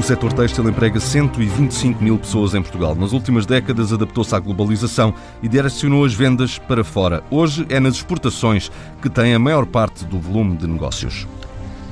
O setor têxtil emprega 125 mil pessoas em Portugal. Nas últimas décadas adaptou-se à globalização e direcionou as vendas para fora. Hoje é nas exportações que tem a maior parte do volume de negócios.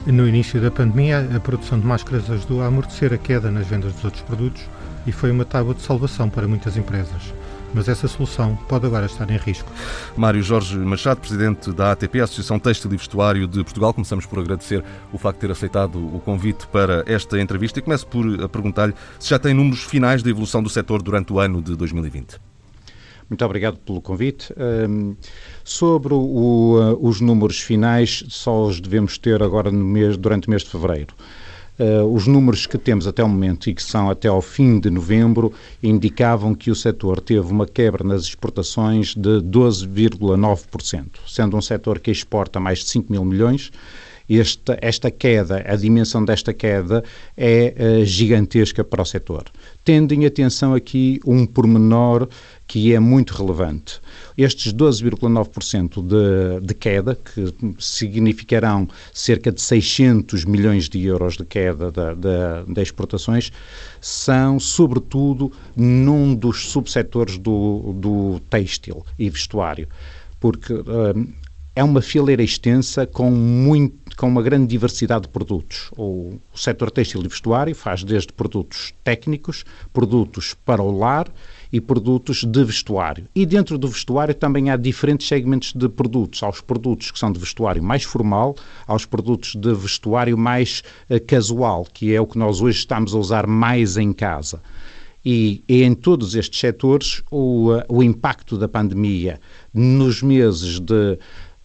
No início da pandemia, a produção de máscaras ajudou a amortecer a queda nas vendas dos outros produtos e foi uma tábua de salvação para muitas empresas mas essa solução pode agora estar em risco. Mário Jorge Machado, presidente da ATP, Associação Têxtil e Vestuário de Portugal, começamos por agradecer o facto de ter aceitado o convite para esta entrevista e começo por perguntar-lhe se já tem números finais da evolução do setor durante o ano de 2020. Muito obrigado pelo convite. Um, sobre o, uh, os números finais, só os devemos ter agora mês, durante o mês de fevereiro. Uh, os números que temos até o momento e que são até ao fim de novembro indicavam que o setor teve uma quebra nas exportações de 12,9%, sendo um setor que exporta mais de 5 mil milhões. Esta, esta queda, a dimensão desta queda é uh, gigantesca para o setor. Tendo em atenção aqui um pormenor que é muito relevante. Estes 12,9% de, de queda, que significarão cerca de 600 milhões de euros de queda das da, da exportações, são, sobretudo, num dos subsetores do, do têxtil e vestuário. Porque uh, é uma fileira extensa com, muito, com uma grande diversidade de produtos. O, o setor têxtil e vestuário faz desde produtos técnicos, produtos para o lar e produtos de vestuário. E dentro do vestuário também há diferentes segmentos de produtos. Há os produtos que são de vestuário mais formal, há os produtos de vestuário mais uh, casual, que é o que nós hoje estamos a usar mais em casa. E, e em todos estes setores, o, uh, o impacto da pandemia nos meses de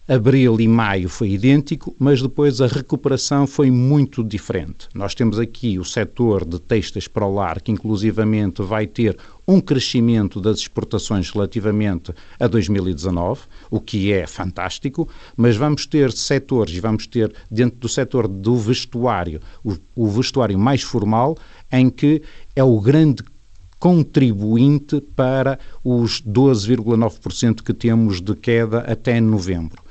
Abril e maio foi idêntico, mas depois a recuperação foi muito diferente. Nós temos aqui o setor de textas para o lar, que inclusivamente vai ter um crescimento das exportações relativamente a 2019, o que é fantástico, mas vamos ter setores, e vamos ter dentro do setor do vestuário, o, o vestuário mais formal, em que é o grande contribuinte para os 12,9% que temos de queda até novembro.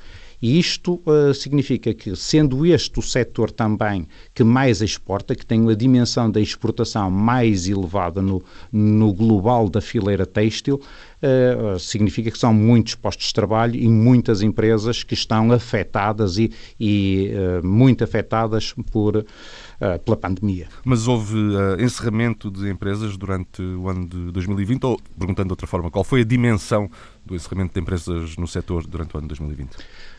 E isto uh, significa que, sendo este o setor também que mais exporta, que tem uma dimensão da exportação mais elevada no, no global da fileira têxtil, uh, significa que são muitos postos de trabalho e muitas empresas que estão afetadas e, e uh, muito afetadas por pela pandemia. Mas houve uh, encerramento de empresas durante o ano de 2020? Ou, perguntando de outra forma, qual foi a dimensão do encerramento de empresas no setor durante o ano de 2020?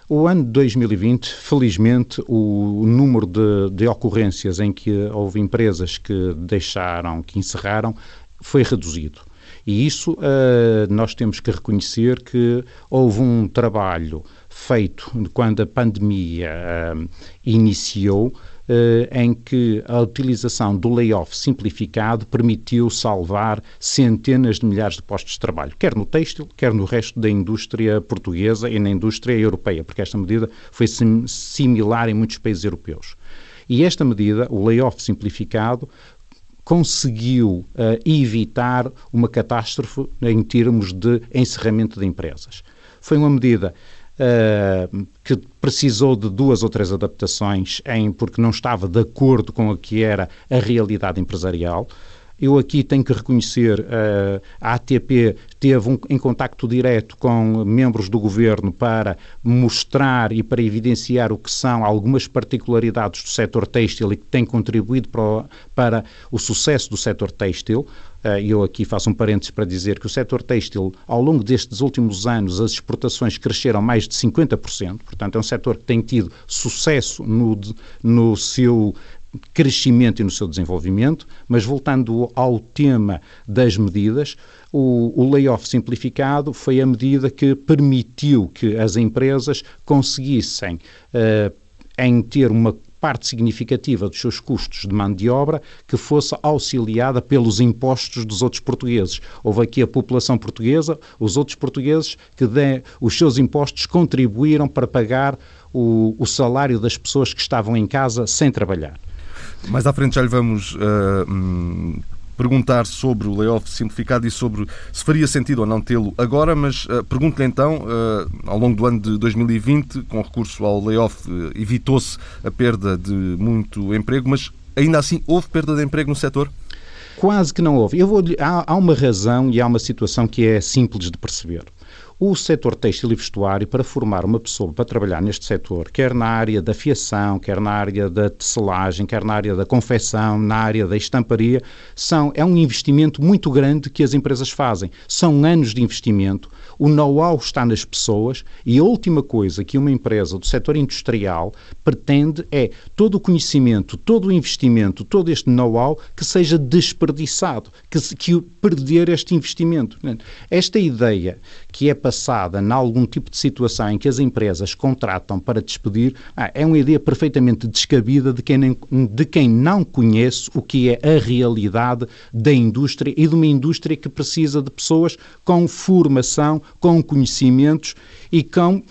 O ano de 2020, felizmente, o número de, de, ocorrências em que houve empresas que deixaram, que encerraram, foi reduzido. E isso uh, nós temos que reconhecer que houve um trabalho feito quando a pandemia uh, iniciou em que a utilização do layoff simplificado permitiu salvar centenas de milhares de postos de trabalho, quer no têxtil, quer no resto da indústria portuguesa e na indústria europeia, porque esta medida foi sim, similar em muitos países europeus. E esta medida, o layoff simplificado, conseguiu uh, evitar uma catástrofe em termos de encerramento de empresas. Foi uma medida uh, que precisou de duas ou três adaptações em, porque não estava de acordo com o que era a realidade empresarial. Eu aqui tenho que reconhecer, uh, a ATP teve um, em contacto direto com membros do governo para mostrar e para evidenciar o que são algumas particularidades do setor têxtil e que têm contribuído para o, para o sucesso do setor têxtil. Uh, eu aqui faço um parênteses para dizer que o setor têxtil, ao longo destes últimos anos, as exportações cresceram mais de 50%, portanto é um setor que tem tido sucesso no, no seu crescimento e no seu desenvolvimento, mas voltando ao tema das medidas, o, o layoff simplificado foi a medida que permitiu que as empresas conseguissem, uh, em ter uma parte significativa dos seus custos de mão de obra que fosse auxiliada pelos impostos dos outros portugueses. Houve aqui a população portuguesa, os outros portugueses que de, os seus impostos contribuíram para pagar o, o salário das pessoas que estavam em casa sem trabalhar. Mais à frente já lhe vamos uh, perguntar sobre o layoff simplificado e sobre se faria sentido ou não tê-lo agora, mas uh, pergunto-lhe então, uh, ao longo do ano de 2020, com recurso ao layoff, uh, evitou-se a perda de muito emprego, mas ainda assim houve perda de emprego no setor? Quase que não houve. Eu vou, há, há uma razão e há uma situação que é simples de perceber o setor têxtil e vestuário para formar uma pessoa para trabalhar neste setor, quer na área da fiação, quer na área da tecelagem, quer na área da confecção, na área da estamparia, são, é um investimento muito grande que as empresas fazem. São anos de investimento, o know-how está nas pessoas e a última coisa que uma empresa do setor industrial pretende é todo o conhecimento, todo o investimento, todo este know-how que seja desperdiçado, que, que perder este investimento. Esta ideia que é passada em algum tipo de situação em que as empresas contratam para despedir ah, é uma ideia perfeitamente descabida de quem, de quem não conhece o que é a realidade da indústria e de uma indústria que precisa de pessoas com formação, com conhecimentos e com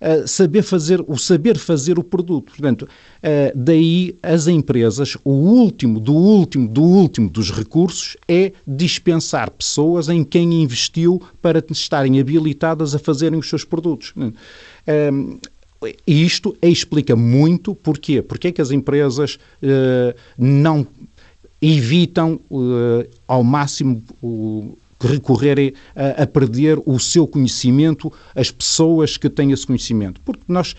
uh, saber fazer, o saber fazer o produto. Portanto, uh, daí as empresas, o último do último do último dos recursos é dispensar pessoas em quem investiu para estarem habilitadas a fazerem os seus produtos. Uh, e isto explica muito porquê. Porque é que as empresas não evitam ao máximo recorrerem a, a, perder o seu conhecimento, as pessoas que têm esse conhecimento. Porque nós,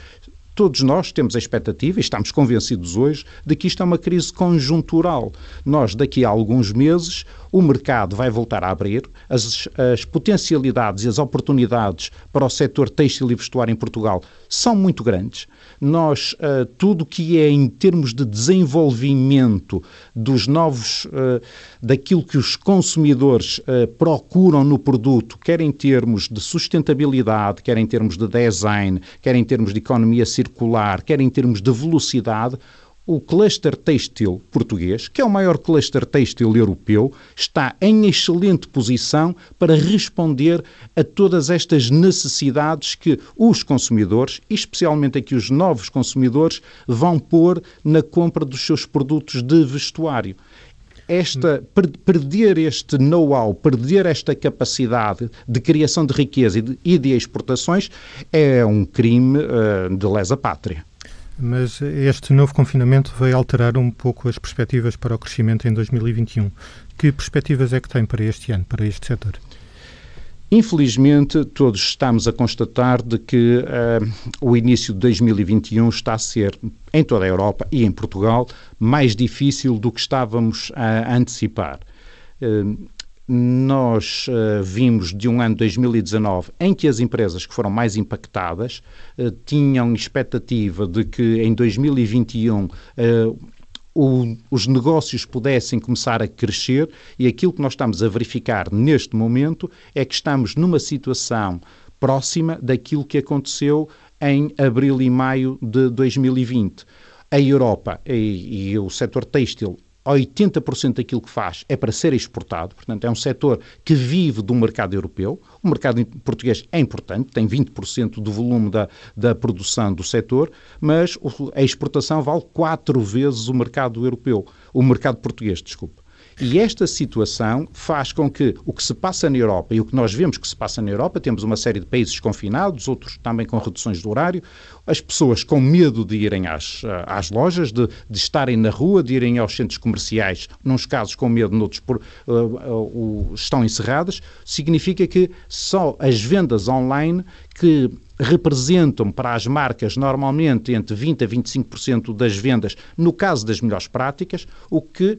todos nós temos a expectativa, e estamos convencidos hoje, de que isto é uma crise conjuntural. Nós, daqui a alguns meses, o mercado vai voltar a abrir, as, as potencialidades e as oportunidades para o setor têxtil e vestuário em Portugal são muito grandes. Nós, uh, tudo que é em termos de desenvolvimento dos novos, uh, daquilo que os consumidores uh, procuram no produto, quer em termos de sustentabilidade, quer em termos de design, quer em termos de economia circular, quer em termos de velocidade, o cluster têxtil português, que é o maior cluster têxtil europeu, está em excelente posição para responder a todas estas necessidades que os consumidores, especialmente aqui os novos consumidores, vão pôr na compra dos seus produtos de vestuário esta, perder este know-how, perder esta capacidade de criação de riqueza e de, e de exportações é um crime uh, de lesa pátria. Mas este novo confinamento veio alterar um pouco as perspectivas para o crescimento em 2021. Que perspectivas é que tem para este ano, para este setor? Infelizmente, todos estamos a constatar de que uh, o início de 2021 está a ser, em toda a Europa e em Portugal, mais difícil do que estávamos a antecipar. Uh, nós uh, vimos de um ano 2019 em que as empresas que foram mais impactadas uh, tinham expectativa de que em 2021 uh, eh, o, os negócios pudessem começar a crescer e aquilo que nós estamos a verificar neste momento é que estamos numa situação próxima daquilo que aconteceu em abril e maio de 2020. A Europa e, e o setor têxtil 80% daquilo que faz é para ser exportado, portanto, é um setor que vive do mercado europeu. O mercado português é importante, tem 20% do volume da, da produção do setor, mas a exportação vale quatro vezes o mercado europeu, o mercado português, desculpe. E esta situação faz com que o que se passa na Europa e o que nós vemos que se passa na Europa, temos uma série de países confinados, outros também com reduções de horário, as pessoas com medo de irem às, às lojas, de, de estarem na rua, de irem aos centros comerciais, nos casos com medo, noutros por, uh, uh, uh, estão encerradas, significa que só as vendas online que representam para as marcas normalmente entre 20% a 25% das vendas, no caso das melhores práticas, o que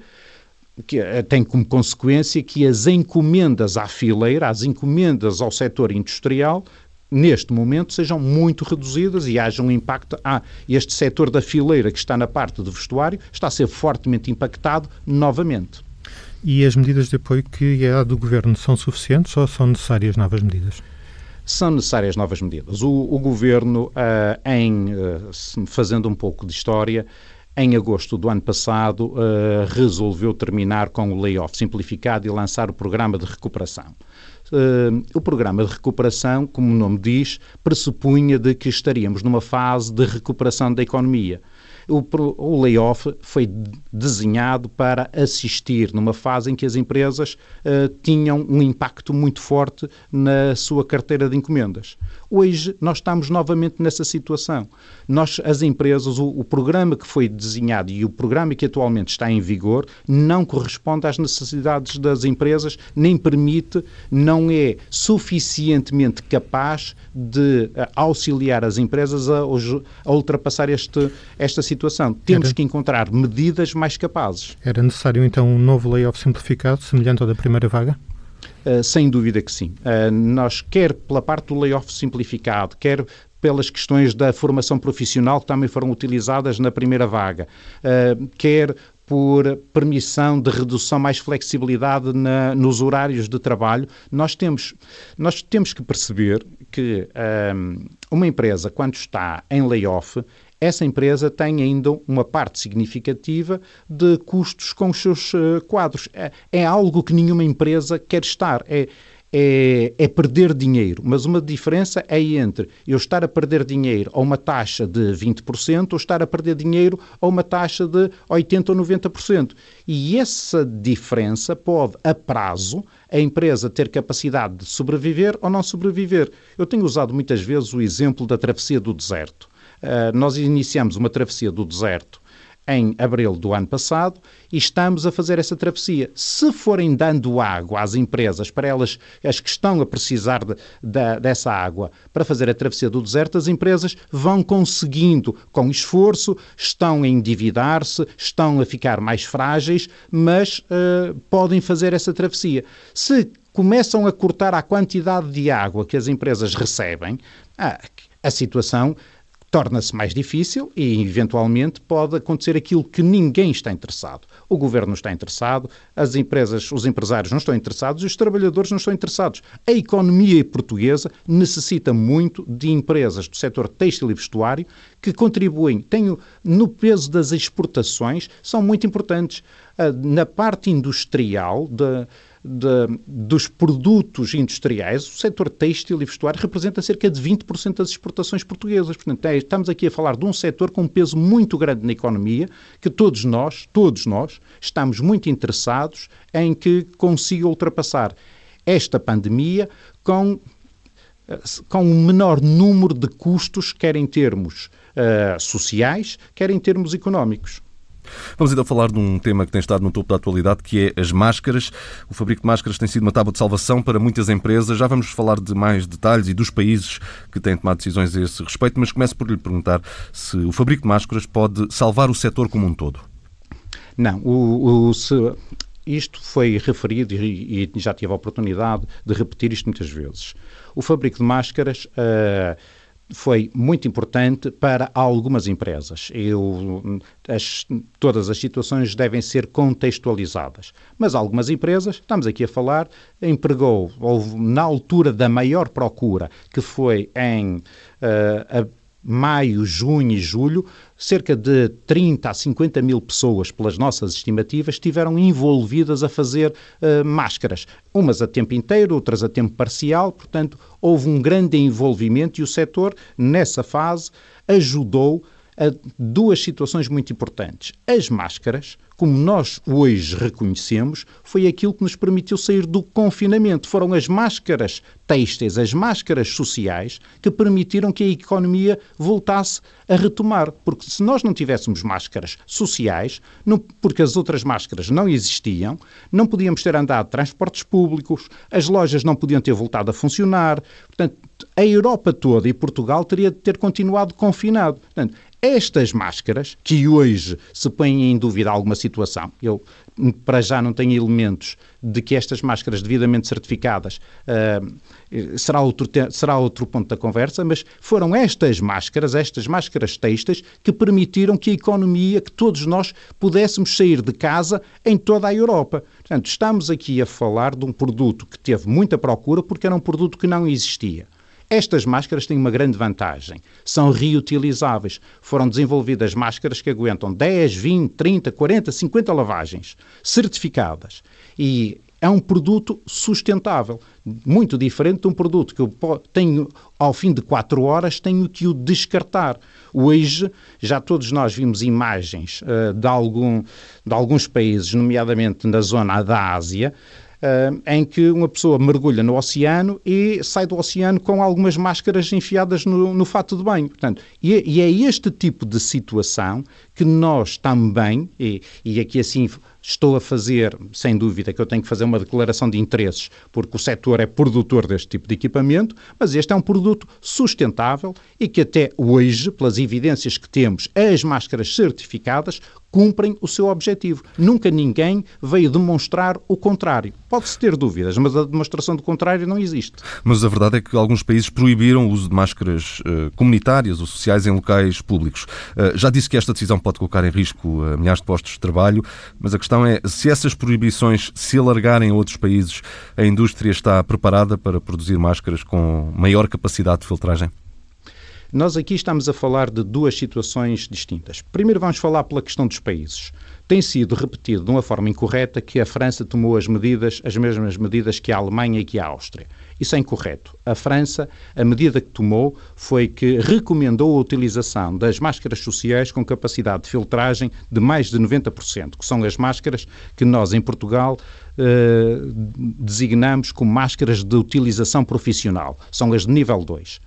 que eh, tem como consequência que as encomendas à fileira, as encomendas ao setor industrial, neste momento sejam muito reduzidas e haja um impacto. Ah, este setor da fileira que está na parte do vestuário está a ser fortemente impactado novamente. E as medidas de apoio que há do Governo são suficientes ou são necessárias novas medidas? São necessárias novas medidas. O, o Governo, uh, em, uh, fazendo um pouco de história, em agosto do ano passado, uh, resolveu terminar com o layoff simplificado e lançar o programa de recuperação. Uh, o programa de recuperação, como o nome diz, pressupunha de que estaríamos numa fase de recuperação da economia. O, o layoff foi desenhado para assistir numa fase em que as empresas uh, tinham um impacto muito forte na sua carteira de encomendas. Hoje nós estamos novamente nessa situação. Nós, as empresas, o, o, programa que foi desenhado e o programa que atualmente está em vigor não corresponde às necessidades das empresas, nem permite, não é suficientemente capaz de uh, auxiliar as empresas a, a ultrapassar este, esta situação. Temos Era... que encontrar medidas mais capazes. Era necessário então um novo layoff simplificado, semelhante ao da primeira vaga? Uh, sem dúvida que sim. Uh, nós, quer pela parte do layoff simplificado, quer pelas questões da formação profissional que também foram utilizadas na primeira vaga, uh, quer por permissão de redução, mais flexibilidade na, nos horários de trabalho, nós temos, nós temos que perceber que um, uma empresa, quando está em layoff, essa empresa tem ainda uma parte significativa de custos com os seus uh, quadros. É, é, algo que nenhuma empresa quer estar. É, é, é, perder dinheiro, mas uma diferença é entre eu estar a perder dinheiro a uma taxa de 20% ou estar a perder dinheiro a uma taxa de 80% ou 90%. E essa diferença pode, a prazo, a empresa ter capacidade de sobreviver ou não sobreviver. Eu tenho usado muitas vezes o exemplo da travessia do deserto. Uh, nós iniciamos uma travessia do deserto em abril do ano passado e estamos a fazer essa travessia. Se forem dando água às empresas, para elas, as que estão a precisar de, de, dessa água para fazer a travessia do deserto, as empresas vão conseguindo, com esforço, estão a endividar-se, estão a ficar mais frágeis, mas uh, podem fazer essa travessia. Se começam a cortar a quantidade de água que as empresas recebem, ah, a situação torna-se mais difícil e, eventualmente, pode acontecer aquilo que ninguém está interessado. O governo não está interessado, as empresas, os empresários não estão interessados e os trabalhadores não estão interessados. A economia portuguesa necessita muito de empresas do setor têxtil e vestuário que contribuem, tenho, no peso das exportações, são muito importantes. Ah, na parte industrial, de, de, dos produtos industriais, o setor têxtil e vestuário representa cerca de 20% das exportações portuguesas. Portanto, é, estamos aqui a falar de um setor com um peso muito grande na economia, que todos nós, todos nós, estamos muito interessados em que consiga ultrapassar esta pandemia com com um menor número de custos, quer em termos uh, sociais, quer em termos económicos. Vamos então falar de um tema que tem estado no topo da atualidade, que é as máscaras. O fabrico de máscaras tem sido uma tábua de salvação para muitas empresas. Já vamos falar de mais detalhes e dos países que têm tomado decisões a esse respeito, mas começo por lhe perguntar se o fabrico de máscaras pode salvar o setor como um todo. Não, o, o, se, isto foi referido e, e, já tive a oportunidade de repetir isto muitas vezes. O fabrico de máscaras uh, foi muito importante para algumas empresas. Eu, as, todas as situações devem ser contextualizadas. Mas algumas empresas, estamos aqui a falar, empregou, houve, na altura da maior procura, que foi em uh, maio, junho e julho, cerca de 30 a 50 mil pessoas, pelas nossas estimativas, estiveram envolvidas a fazer uh, máscaras. Umas a tempo inteiro, outras a tempo parcial, portanto, houve um grande envolvimento e o setor, nessa fase, ajudou a duas situações muito importantes. As máscaras, como nós hoje reconhecemos, foi aquilo que nos permitiu sair do confinamento. Foram as máscaras têxteis, as máscaras sociais, que permitiram que a economia voltasse a retomar. Porque se nós não tivéssemos máscaras sociais, não, porque as outras máscaras não existiam, não podíamos ter andado transportes públicos, as lojas não podiam ter voltado a funcionar. Portanto, a Europa toda e Portugal teria de ter continuado confinado. Portanto, estas máscaras, que hoje se põem em dúvida alguma situação, eu para já não tenho elementos de que estas máscaras devidamente certificadas uh, será, outro será outro ponto da conversa, mas foram estas máscaras, estas máscaras textas, que permitiram que a economia, que todos nós pudéssemos sair de casa em toda a Europa. Portanto, estamos aqui a falar de um produto que teve muita procura porque era um produto que não existia. Estas máscaras têm uma grande vantagem. São reutilizáveis. Foram desenvolvidas máscaras que aguentam 10, 20, 30, 40, 50 lavagens, certificadas. E é um produto sustentável, muito diferente de um produto que eu tenho, ao fim de quatro horas, tenho que o descartar. Hoje, já todos nós vimos imagens uh, de, algum, de alguns países, nomeadamente na zona da Ásia, em que uma pessoa mergulha no oceano e sai do oceano com algumas máscaras enfiadas no, no fato de banho. Portanto, e, e, é este tipo de situação que nós também, e, e aqui assim estou a fazer, sem dúvida, que eu tenho que fazer uma declaração de interesses, porque o setor é produtor deste tipo de equipamento, mas este é um produto sustentável e que até hoje, pelas evidências que temos, as máscaras certificadas cumprem o seu objetivo. Nunca ninguém veio demonstrar o contrário. Pode-se ter dúvidas, mas a demonstração do contrário não existe. Mas a verdade é que alguns países proibiram o uso de máscaras uh, comunitárias ou sociais em locais públicos. Uh, já disse que esta decisão pode colocar em risco uh, milhares de postos de trabalho, mas a questão é se essas proibições se alargarem a outros países, a indústria está preparada para produzir máscaras com maior capacidade de filtragem? Nós aqui estamos a falar de duas situações distintas. Primeiro vamos falar pela questão dos países. Tem sido repetido de uma forma incorreta que a França tomou as medidas, as mesmas medidas que a Alemanha e que a Áustria. Isso é incorreto. A França, a medida que tomou foi que recomendou a utilização das máscaras sociais com capacidade de filtragem de mais de 90%, que são as máscaras que nós em Portugal eh, designamos como máscaras de utilização profissional. São as de nível 2.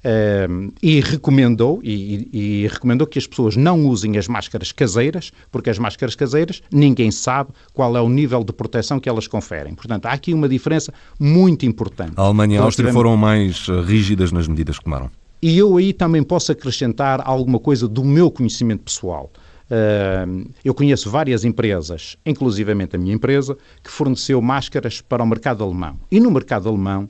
Uh, e recomendou e, e, recomendou que as pessoas não usem as máscaras caseiras, porque as máscaras caseiras ninguém sabe qual é o nível de proteção que elas conferem. Portanto, há aqui uma diferença muito importante. A Alemanha e a Áustria foram mais eh, rígidas nas medidas que tomaram. E eu aí também posso acrescentar alguma coisa do meu conhecimento pessoal. Uh, eu conheço várias empresas, inclusivamente a minha empresa, que forneceu máscaras para o mercado alemão. E no mercado alemão,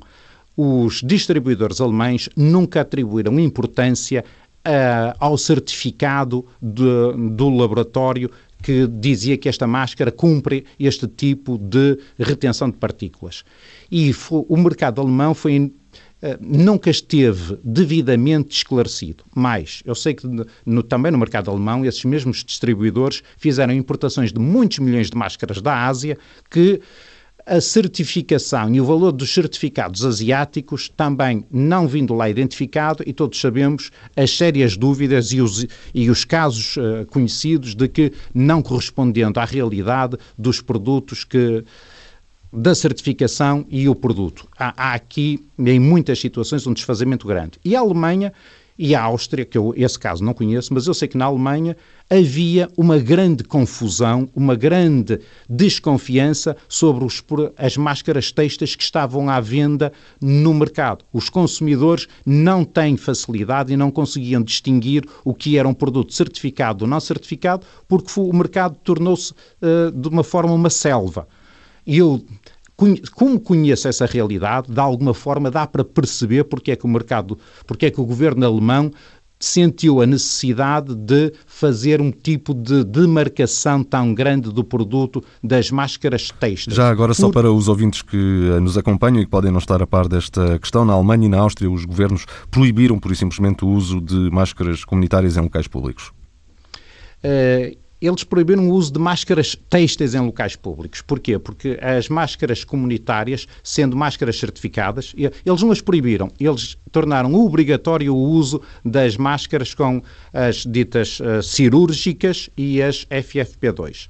os distribuidores alemães nunca atribuíram importância uh, ao certificado de, do laboratório que dizia que esta máscara cumpre este tipo de retenção de partículas. E foi, o mercado alemão foi Uh, nunca esteve devidamente esclarecido. Mas eu sei que no, também no mercado alemão esses mesmos distribuidores fizeram importações de muitos milhões de máscaras da Ásia que a certificação e o valor dos certificados asiáticos também não vindo lá identificado e todos sabemos as sérias dúvidas e os, e os casos uh, conhecidos de que não correspondendo à realidade dos produtos que da certificação e o produto. Há, há aqui, em muitas situações, um desfazamento grande. E a Alemanha e a Áustria, que eu esse caso não conheço, mas eu sei que na Alemanha havia uma grande confusão, uma grande desconfiança sobre os, as máscaras textas que estavam à venda no mercado. Os consumidores não têm facilidade e não conseguiam distinguir o que era um produto certificado ou não certificado, porque o mercado tornou-se uh, de uma forma uma selva. Eu como conheço essa realidade, de alguma forma dá para perceber porque é que o mercado, porque é que o governo alemão sentiu a necessidade de fazer um tipo de demarcação tão grande do produto das máscaras textas. Já agora, só para os ouvintes que nos acompanham e que podem não estar a par desta questão, na Alemanha e na Áustria os governos proibiram, por e simplesmente, o uso de máscaras comunitárias em locais públicos. Uh, eles proibiram o uso de máscaras têxteis em locais públicos. Porquê? Porque as máscaras comunitárias, sendo máscaras certificadas, eles não as proibiram, eles tornaram obrigatório o uso das máscaras com as ditas uh, cirúrgicas e as FFP2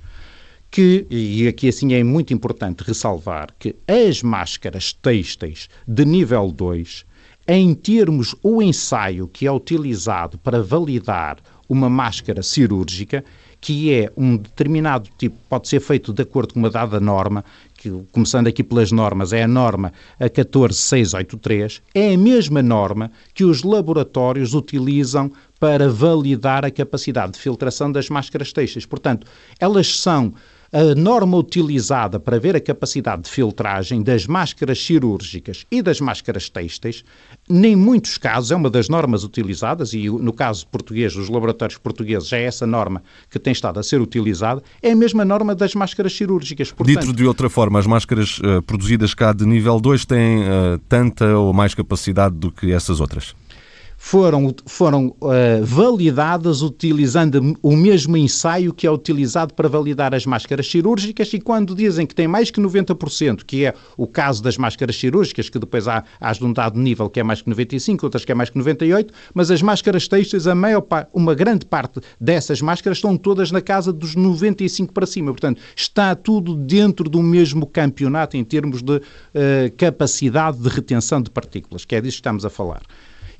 que, e aqui assim é muito importante ressalvar, que as máscaras têxteis de nível 2, em termos o ensaio que é utilizado para validar uma máscara cirúrgica, que é um determinado tipo, pode ser feito de acordo com uma dada norma, que, começando aqui pelas normas, é a norma a 14683, é a mesma norma que os laboratórios utilizam para validar a capacidade de filtração das máscaras textas. Portanto, elas são a norma utilizada para ver a capacidade de filtragem das máscaras cirúrgicas e das máscaras têxteis, em muitos casos, é uma das normas utilizadas, e no caso português, os laboratórios portugueses, é essa norma que tem estado a ser utilizada, é a mesma norma das máscaras cirúrgicas. Portanto, Dito de outra forma, as máscaras uh, produzidas cá de nível 2 têm uh, tanta ou mais capacidade do que essas outras? Foram, foram uh, validadas utilizando o mesmo ensaio que é utilizado para validar as máscaras cirúrgicas e quando dizem que tem mais que 90%, que é o caso das máscaras cirúrgicas, que depois há, há de um dado nível que é mais que 95%, outras que é mais que 98%, mas as máscaras têxteis, a maior, uma grande parte dessas máscaras estão todas na casa dos 95% para cima. Portanto, está tudo dentro do mesmo campeonato em termos de uh, capacidade de retenção de partículas, que é disso que estamos a falar.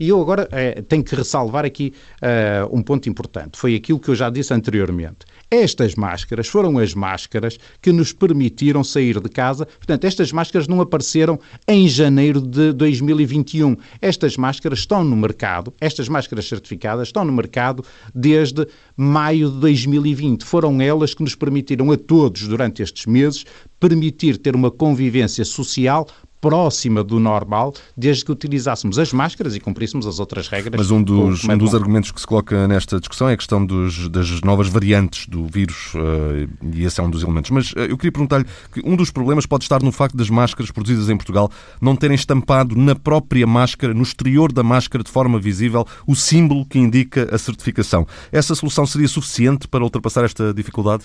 E eu agora é, tenho que ressalvar aqui uh, um ponto importante. Foi aquilo que eu já disse anteriormente. Estas máscaras foram as máscaras que nos permitiram sair de casa. Portanto, estas máscaras não apareceram em janeiro de 2021. Estas máscaras estão no mercado, estas máscaras certificadas estão no mercado desde maio de 2020. Foram elas que nos permitiram a todos, durante estes meses, permitir ter uma convivência social próxima do normal, desde que utilizássemos as máscaras e cumpríssemos as outras regras. Mas um dos, um dos argumentos que se coloca nesta discussão é a questão dos, das novas variantes do vírus, uh, e esse é um dos elementos. Mas uh, eu queria perguntar-lhe que um dos problemas pode estar no facto das máscaras produzidas em Portugal não terem estampado na própria máscara, no exterior da máscara, de forma visível, o símbolo que indica a certificação. Essa solução seria suficiente para ultrapassar esta dificuldade?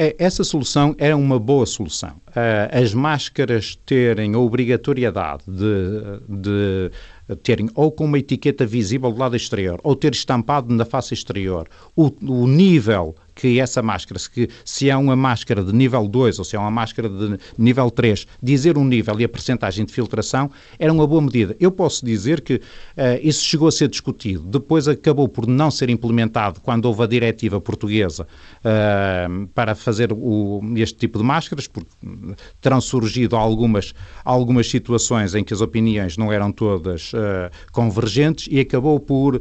É, essa solução era uma boa solução. Ah, as máscaras terem a obrigatoriedade de, de terem ou com uma etiqueta visível do lado exterior ou ter estampado na face exterior o, o nível que essa máscara, se, se é uma máscara de nível 2 ou se é uma máscara de nível 3, dizer um nível e a percentagem de filtração era uma boa medida. Eu posso dizer que uh, isso chegou a ser discutido, depois acabou por não ser implementado quando houve a diretiva portuguesa uh, para fazer o, este tipo de máscaras, porque terão surgido algumas, algumas situações em que as opiniões não eram todas uh, convergentes e acabou por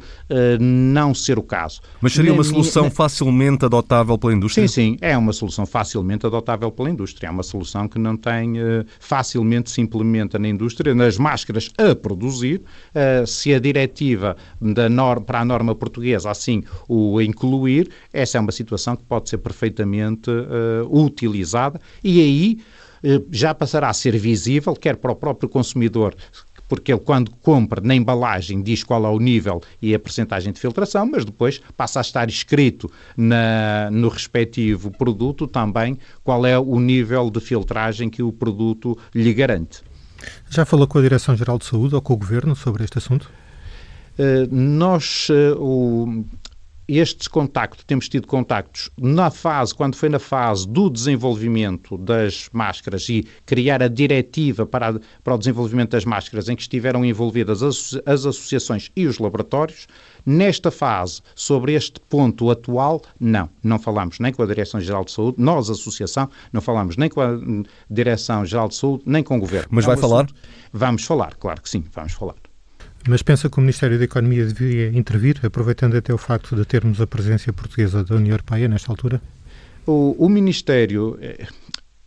não ser o caso. Mas seria uma solução facilmente adotada adotável pela indústria? Sim, sim, é uma solução facilmente adotável pela indústria. É uma solução que não tem, uh, facilmente se implementa na indústria, nas máscaras a produzir. Uh, se a diretiva da norma, para a norma portuguesa assim o incluir, essa é uma situação que pode ser perfeitamente uh, utilizada e aí já passará a ser visível, quer para o próprio consumidor porque ele, quando compra na embalagem, diz qual é o nível e a percentagem de filtração, mas depois passa a estar escrito na, no respectivo produto também qual é o nível de filtragem que o produto lhe garante. Já falou com a Direção-Geral de Saúde ou com o Governo sobre este assunto? Uh, nós, uh, o, este contacto, temos tido contactos na fase, quando foi na fase do desenvolvimento das máscaras e criar a diretiva para, a, para o desenvolvimento das máscaras, em que estiveram envolvidas as, as associações e os laboratórios. Nesta fase, sobre este ponto atual, não. Não falamos nem com a Direção-Geral de Saúde, nós, associação, não falamos nem com a Direção-Geral de Saúde, nem com o Governo. Mas vai é falar? Vamos falar, claro que sim, vamos falar. Mas pensa que o Ministério da Economia devia intervir, aproveitando até o facto de termos a presença portuguesa da União Europeia nesta altura? O, o Ministério. Eh,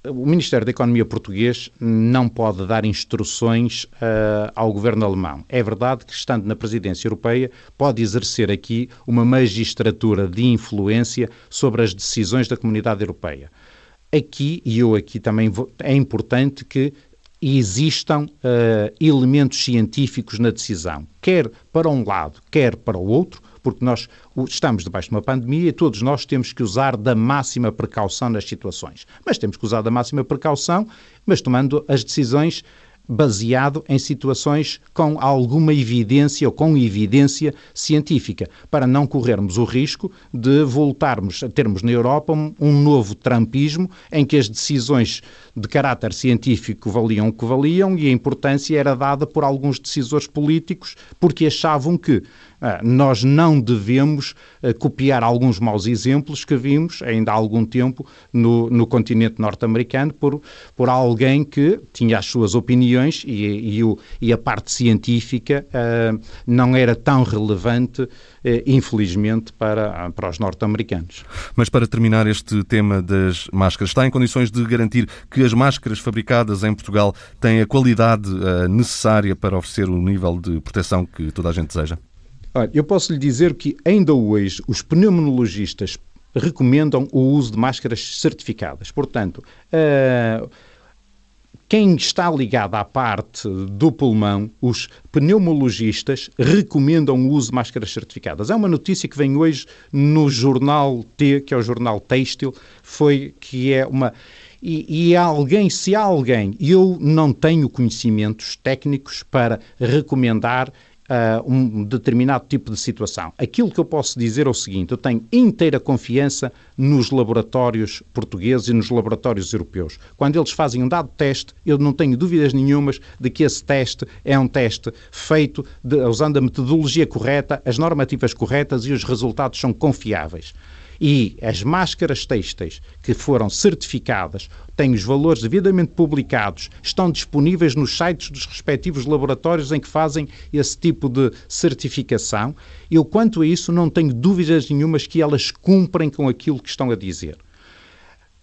o Ministério da Economia português não pode dar instruções uh, ao governo alemão. É verdade que, estando na presidência europeia, pode exercer aqui uma magistratura de influência sobre as decisões da comunidade europeia. Aqui, e eu aqui também vou, é importante que existam uh, elementos científicos na decisão, quer para um lado, quer para o outro, porque nós estamos debaixo de uma pandemia e todos nós temos que usar da máxima precaução nas situações. Mas temos que usar da máxima precaução, mas tomando as decisões baseado em situações com alguma evidência ou com evidência científica, para não corrermos o risco de voltarmos a termos na Europa um, novo trampismo em que as decisões de caráter científico valiam o que valiam e a importância era dada por alguns decisores políticos porque achavam que nós não devemos ah, copiar alguns maus exemplos que vimos ainda há algum tempo no, no continente norte-americano por, por alguém que tinha as suas opiniões e, e, o, e a parte científica uh, não era tão relevante, uh, infelizmente, para, para os norte-americanos. Mas para terminar este tema das máscaras, está em condições de garantir que as máscaras fabricadas em Portugal têm a qualidade uh, necessária para oferecer o nível de proteção que toda a gente deseja? Olha, eu posso lhe dizer que ainda hoje os pneumologistas recomendam o uso de máscaras certificadas. Portanto, uh, quem está ligado à parte do pulmão, os pneumologistas recomendam o uso de máscaras certificadas. É uma notícia que vem hoje no jornal T, que é o jornal têxtil, foi que é uma e, e alguém, se há alguém, eu não tenho conhecimentos técnicos para recomendar Uh, um determinado tipo de situação. Aquilo que eu posso dizer é o seguinte: eu tenho inteira confiança nos laboratórios portugueses e nos laboratórios europeus. Quando eles fazem um dado teste, eu não tenho dúvidas nenhumas de que esse teste é um teste feito de, usando a metodologia correta, as normativas corretas e os resultados são confiáveis e as máscaras têxteis que foram certificadas têm os valores devidamente publicados, estão disponíveis nos sites dos respectivos laboratórios em que fazem esse tipo de certificação. Eu, quanto a isso, não tenho dúvidas nenhumas que elas cumprem com aquilo que estão a dizer.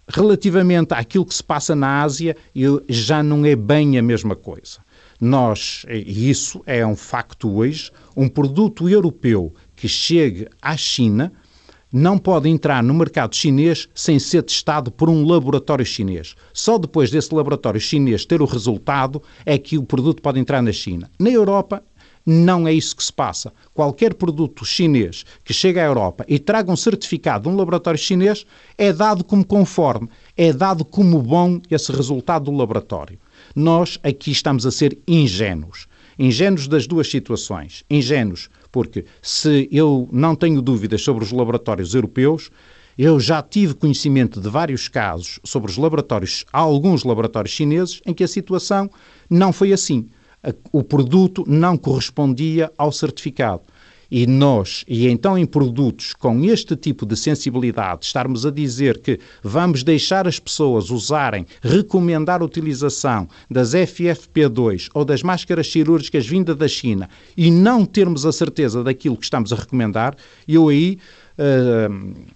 Relativamente àquilo que se passa na Ásia, eu, já não é bem a mesma coisa. Nós, e isso é um facto hoje, um produto europeu que chegue à China não pode entrar no mercado chinês sem ser testado por um laboratório chinês. Só depois desse laboratório chinês ter o resultado é que o produto pode entrar na China. Na Europa, não é isso que se passa. Qualquer produto chinês que chega à Europa e traga um certificado de um laboratório chinês é dado como conforme, é dado como bom esse resultado do laboratório. Nós aqui estamos a ser ingênuos. Ingênuos das duas situações. Ingênuos porque se eu não tenho dúvidas sobre os laboratórios europeus, eu já tive conhecimento de vários casos sobre os laboratórios, alguns laboratórios chineses, em que a situação não foi assim. O produto não correspondia ao certificado. E nós, e então em produtos com este tipo de sensibilidade, estarmos a dizer que vamos deixar as pessoas usarem, recomendar a utilização das FFP2 ou das máscaras cirúrgicas vinda da China e não termos a certeza daquilo que estamos a recomendar, eu aí. Uh,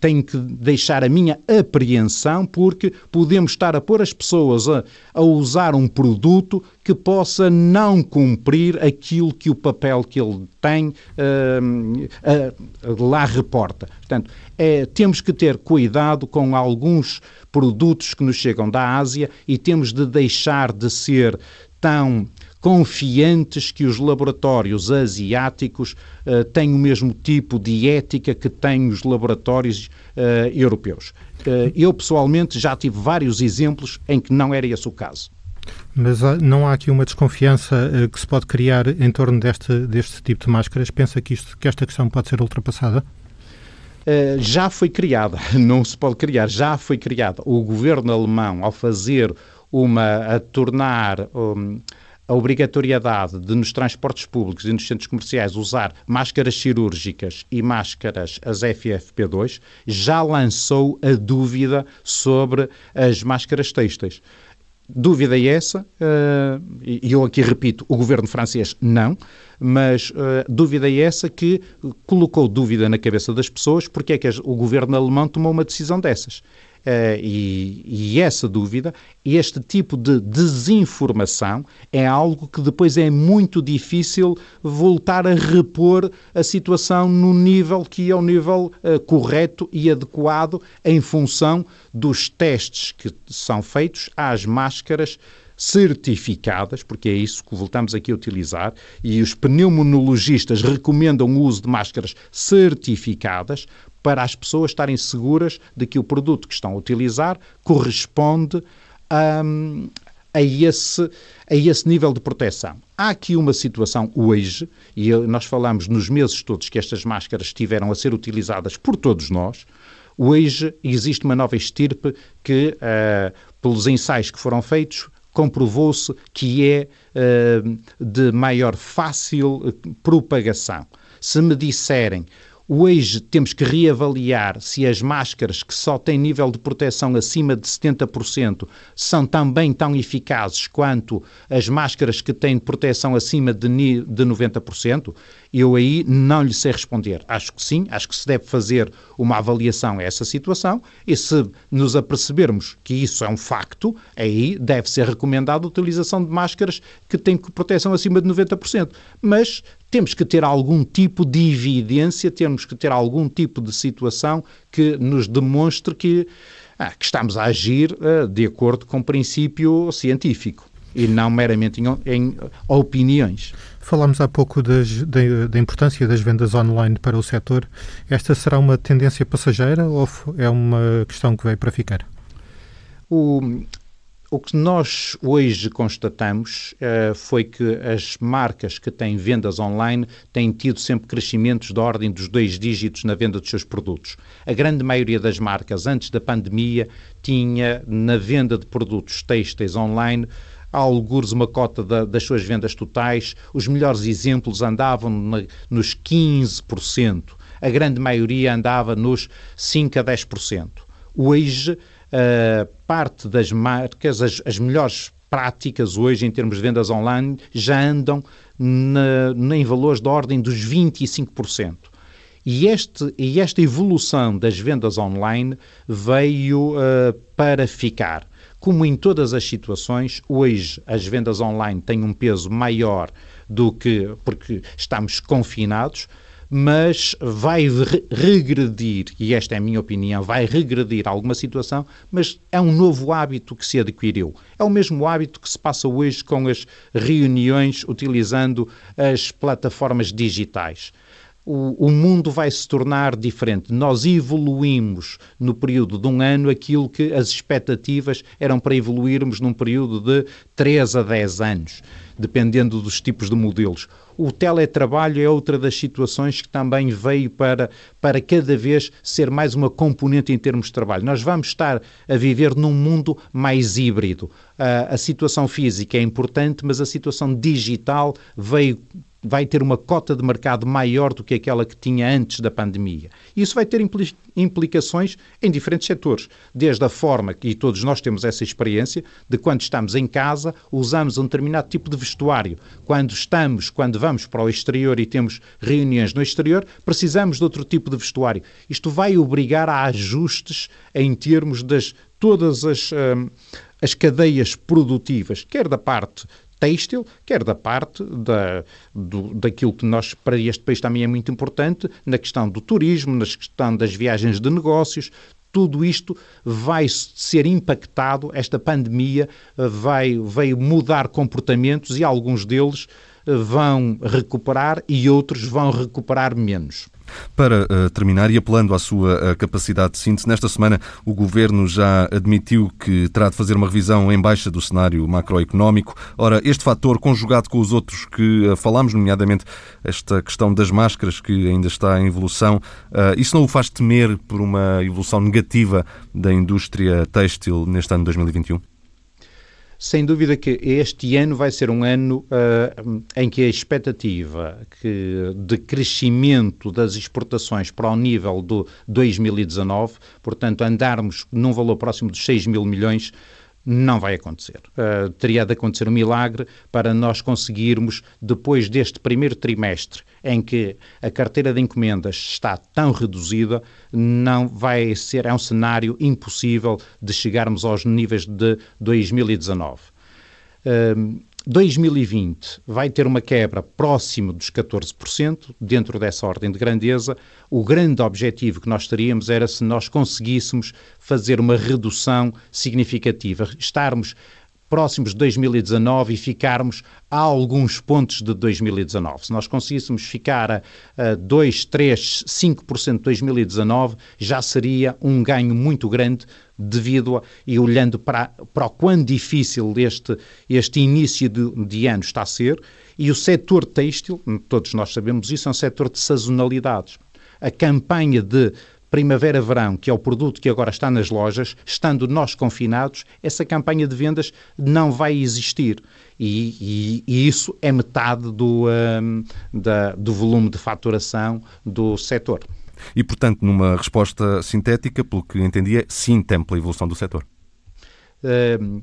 tenho que deixar a minha apreensão porque podemos estar a pôr as pessoas a, a, usar um produto que possa não cumprir aquilo que o papel que ele tem uh, uh, lá reporta. Portanto, é, temos que ter cuidado com alguns produtos que nos chegam da Ásia e temos de deixar de ser tão confiantes que os laboratórios asiáticos uh, têm o mesmo tipo de ética que têm os laboratórios uh, europeus. Uh, eu, pessoalmente, já tive vários exemplos em que não era esse o caso. Mas não há aqui uma desconfiança que se pode criar em torno deste, deste tipo de máscaras? Pensa que, isto, que esta questão pode ser ultrapassada? Uh, já foi criada, não se pode criar, já foi criada. O governo alemão, ao fazer uma, a tornar um, a obrigatoriedade de nos transportes públicos e nos centros comerciais usar máscaras cirúrgicas e máscaras as FFP2 já lançou a dúvida sobre as máscaras têxteis. Dúvida é essa, uh, e eu aqui repito, o governo francês não, mas uh, dúvida é essa que colocou dúvida na cabeça das pessoas porque é que o governo alemão tomou uma decisão dessas. Uh, e, e, essa dúvida, este tipo de desinformação é algo que depois é muito difícil voltar a repor a situação no nível que é o nível uh, correto e adequado em função dos testes que são feitos às máscaras certificadas, porque é isso que voltamos aqui a utilizar, e os pneumonologistas recomendam o uso de máscaras certificadas para as pessoas estarem seguras de que o produto que estão a utilizar corresponde a, a esse, a esse nível de proteção. Há aqui uma situação hoje, e nós falamos nos meses todos que estas máscaras estiveram a ser utilizadas por todos nós, hoje existe uma nova estirpe que, uh, pelos ensaios que foram feitos, comprovou-se que é uh, de maior fácil propagação. Se me disserem Hoje temos que reavaliar se as máscaras que só têm nível de proteção acima de 70% são também tão eficazes quanto as máscaras que têm proteção acima de, de 90%. Eu aí não lhe sei responder. Acho que sim, acho que se deve fazer uma avaliação a essa situação e se nos apercebermos que isso é um facto, aí deve ser recomendada a utilização de máscaras que têm proteção acima de 90%. Mas temos que ter algum tipo de evidência, temos que ter algum tipo de situação que nos demonstre que ah, que estamos a agir uh, de acordo com o princípio científico e não meramente em, em opiniões. Falámos há pouco das, da, da, importância das vendas online para o setor. Esta será uma tendência passageira ou é uma questão que veio para ficar? O, o que nós hoje constatamos uh, foi que as marcas que têm vendas online têm tido sempre crescimentos da ordem dos dois dígitos na venda dos seus produtos. A grande maioria das marcas, antes da pandemia, tinha na venda de produtos têxteis online algures uma cota da, das suas vendas totais. Os melhores exemplos andavam na, nos 15%. A grande maioria andava nos 5 a 10%. Hoje, uh, parte das marcas, as, as, melhores práticas hoje em termos de vendas online já andam na, em valores da ordem dos 25%. E, este, e esta evolução das vendas online veio uh, para ficar. Como em todas as situações, hoje as vendas online têm um peso maior do que porque estamos confinados, mas vai regredir, e esta é a minha opinião, vai regredir alguma situação, mas é um novo hábito que se adquiriu. É o mesmo hábito que se passa hoje com as reuniões utilizando as plataformas digitais o, o, mundo vai se tornar diferente. Nós evoluímos no período de um ano aquilo que as expectativas eram para evoluirmos num período de 3 a 10 anos, dependendo dos tipos de modelos. O teletrabalho é outra das situações que também veio para, para cada vez ser mais uma componente em termos de trabalho. Nós vamos estar a viver num mundo mais híbrido. a situação física é importante, mas a situação digital veio vai ter uma cota de mercado maior do que aquela que tinha antes da pandemia. Isso vai ter implicações em diferentes setores, desde a forma, e todos nós temos essa experiência, de quando estamos em casa, usamos um determinado tipo de vestuário. Quando estamos, quando vamos para o exterior e temos reuniões no exterior, precisamos de outro tipo de vestuário. Isto vai obrigar a ajustes em termos das todas as, hum, as cadeias produtivas, quer da parte têxtil, quer da parte da, do, daquilo que nós, para este país também é muito importante, na questão do turismo, na questão das viagens de negócios, tudo isto vai ser impactado, esta pandemia vai, vai mudar comportamentos e alguns deles vão recuperar e outros vão recuperar menos. Para uh, terminar, e apelando à sua uh, capacidade de síntese, nesta semana o Governo já admitiu que terá de fazer uma revisão em baixa do cenário macroeconómico. Ora, este fator, conjugado com os outros que uh, falámos, nomeadamente esta questão das máscaras, que ainda está em evolução, isso não o faz temer por uma evolução negativa da indústria têxtil neste ano de 2021? Sem dúvida que este ano vai ser um ano uh, em que a expectativa que, de crescimento das exportações para o nível do 2019, portanto, andarmos num valor próximo dos 6 mil milhões, não vai acontecer. Uh, teria de acontecer um milagre para nós conseguirmos, depois deste primeiro trimestre, em que a carteira de encomendas está tão reduzida, não vai ser, é um cenário impossível de chegarmos aos níveis de 2019. Uh, 2020 vai ter uma quebra próximo dos 14%, dentro dessa ordem de grandeza. O grande objetivo que nós teríamos era se nós conseguíssemos fazer uma redução significativa, estarmos próximos de 2019 e ficarmos a alguns pontos de 2019. Se nós conseguíssemos ficar a, a 2, 3, 5% de 2019, já seria um ganho muito grande devido a, e olhando para, para o quão difícil este, este início de, de ano está a ser, e o setor têxtil, todos nós sabemos isso, é um setor de sazonalidades. A campanha de primavera-verão, que é o produto que agora está nas lojas, estando nós confinados, essa campanha de vendas não vai existir. E, e, e isso é metade do, um, da, do volume de faturação do setor. E, portanto, numa resposta sintética, pelo que entendia, sim, tem pela evolução do setor. Um,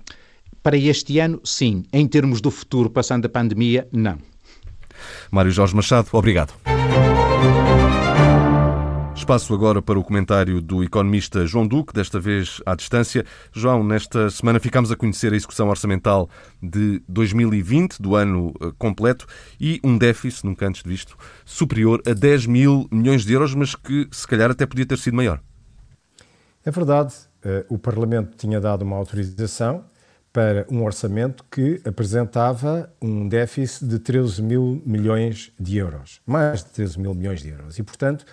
para este ano, sim. Em termos do futuro, passando a pandemia, não. Mário Jorge Machado, obrigado. Espaço agora para o comentário do economista João Duque, desta vez à distância. João, nesta semana ficámos a conhecer a execução orçamental de 2020, do ano eh, completo, e um déficit, nunca antes visto, superior a 10 mil milhões de euros, mas que se calhar até podia ter sido maior. É verdade. o Parlamento tinha dado uma autorização para um orçamento que apresentava um déficit de 13 mil milhões de euros, mais de 13 mil milhões de euros. E, portanto,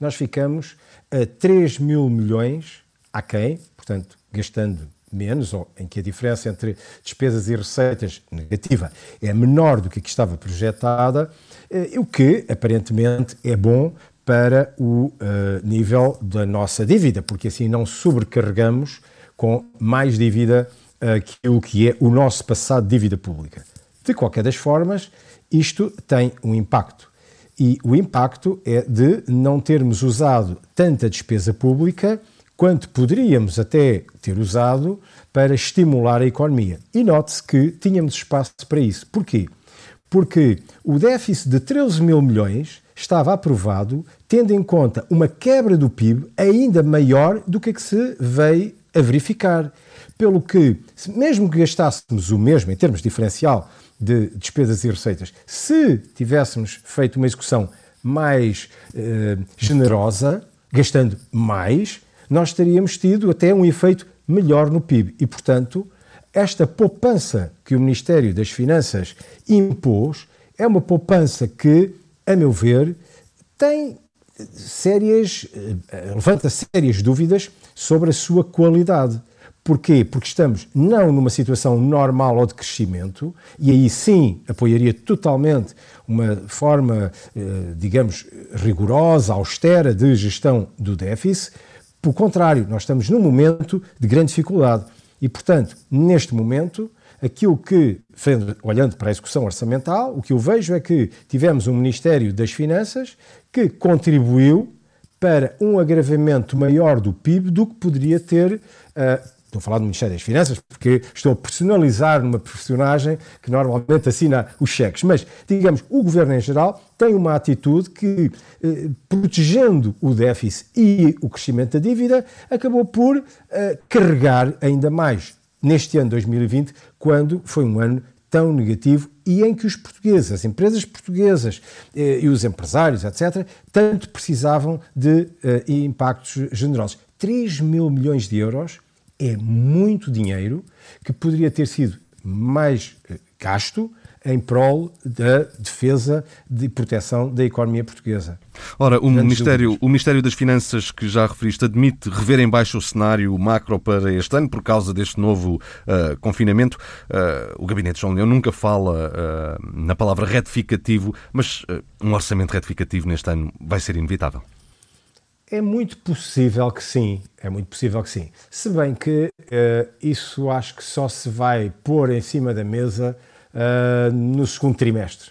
nós ficamos a 3 mil milhões aquém, portanto, gastando menos, ou em que a diferença entre despesas e receitas negativa é menor do que estava projetada, eh, o que aparentemente é bom para o uh, nível da nossa dívida, porque assim não sobrecarregamos com mais dívida aquilo que é o nosso passado de dívida pública. De qualquer das formas, isto tem um impacto. E o impacto é de não termos usado tanta despesa pública quanto poderíamos até ter usado para estimular a economia. E note-se que tínhamos espaço para isso. Porquê? Porque o déficit de 13 mil milhões estava aprovado tendo em conta uma quebra do PIB ainda maior do que a que se veio a verificar. Pelo que, mesmo que gastássemos o mesmo em termos diferencial de despesas e receitas, se tivéssemos feito uma execução mais eh, generosa, gastando mais, nós teríamos tido até um efeito melhor no PIB. E, portanto, esta poupança que o Ministério das Finanças impôs é uma poupança que, a meu ver, tem sérias, eh, levanta sérias dúvidas sobre a sua qualidade. Porquê? Porque estamos não numa situação normal ou de crescimento, e aí sim apoiaria totalmente uma forma, eh, digamos, rigorosa, austera de gestão do déficit. Pelo contrário, nós estamos num momento de grande dificuldade. E, portanto, neste momento, aquilo que, olhando para a execução orçamental, o que eu vejo é que tivemos um Ministério das Finanças que contribuiu para um agravamento maior do PIB do que poderia ter. Uh, Estou a falar do Ministério das Finanças porque estou a personalizar numa personagem que normalmente assina os cheques. Mas, digamos, o governo em geral tem uma atitude que, eh, protegendo o déficit e o crescimento da dívida, acabou por eh, carregar ainda mais neste ano 2020, quando foi um ano tão negativo e em que os portugueses, as empresas portuguesas eh, e os empresários, etc., tanto precisavam de eh, impactos generosos. 3 mil milhões de euros é muito dinheiro que poderia ter sido mais eh, gasto em prol da defesa e proteção da economia portuguesa. Ora, o Ministério, o Ministério das Finanças, que já referiste, admite rever em baixo o cenário macro para este ano por causa deste novo uh, confinamento. Uh, o Gabinete de João Leão nunca fala uh, na palavra retificativo, mas um orçamento retificativo neste ano vai ser inevitável. É muito possível que sim, é muito possível que sim. Se bem que uh, isso acho que só se vai pôr em cima da mesa uh, no segundo trimestre.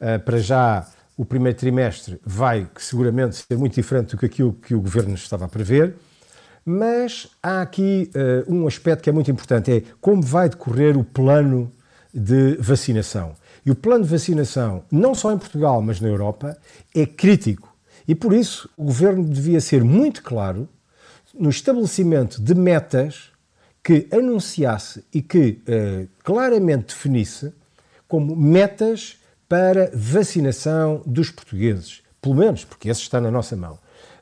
Uh, para já, o primeiro trimestre vai seguramente ser muito diferente do que aquilo que o governo estava a prever, mas há aqui um aspecto que é muito importante: é como vai decorrer o plano de vacinação. E o plano de vacinação, não só em Portugal, mas na Europa, é crítico e por isso o governo devia ser muito claro no estabelecimento de metas que anunciasse e que uh, claramente definisse como metas para vacinação dos portugueses. Pelo menos, porque esse está na nossa mão.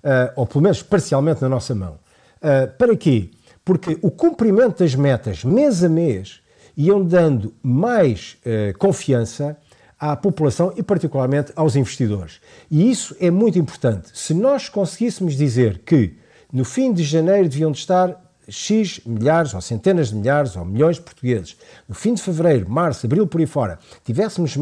Uh, ou pelo menos parcialmente na nossa mão. Uh, para quê? Porque o cumprimento das metas mês a mês iam dando mais confiança à população e, particularmente, aos investidores. E isso é muito importante. Se nós conseguíssemos dizer que no fim de janeiro deviam de estar X milhares, ou centenas de milhares, ou milhões de portugueses, no fim de fevereiro, março, abril, por aí fora, tivéssemos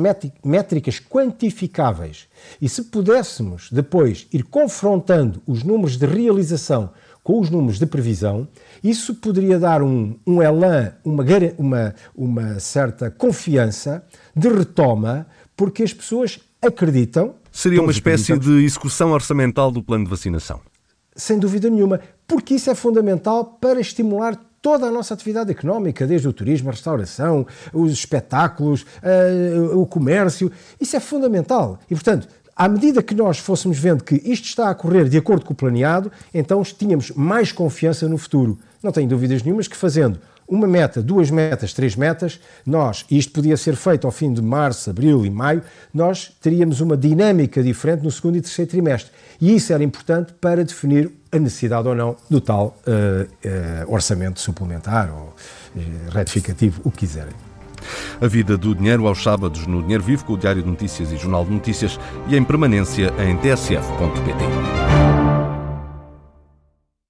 métricas quantificáveis e se pudéssemos depois ir confrontando os números de realização com os números de previsão, isso poderia dar um, um elan, uma, uma, uma certa confiança de retoma, porque as pessoas acreditam. Seria uma espécie de execução orçamental do plano de vacinação? Sem dúvida nenhuma, porque isso é fundamental para estimular toda a nossa atividade económica, desde o turismo, a restauração, os espetáculos, uh, o comércio. Isso é fundamental. E, portanto, à medida que nós fôssemos vendo que isto está a correr de acordo com o planeado, então tínhamos mais confiança no futuro. Não tenho dúvidas nenhumas que fazendo uma meta, duas metas, três metas, nós, e isto podia ser feito ao fim de março, abril e maio, nós teríamos uma dinâmica diferente no segundo e terceiro trimestre. E isso era importante para definir a necessidade ou não do tal uh, uh, orçamento suplementar ou uh, retificativo, o que quiserem. A vida do dinheiro aos sábados no Dinheiro Vivo com o Diário de Notícias e Jornal de Notícias e em permanência em tsf.pt.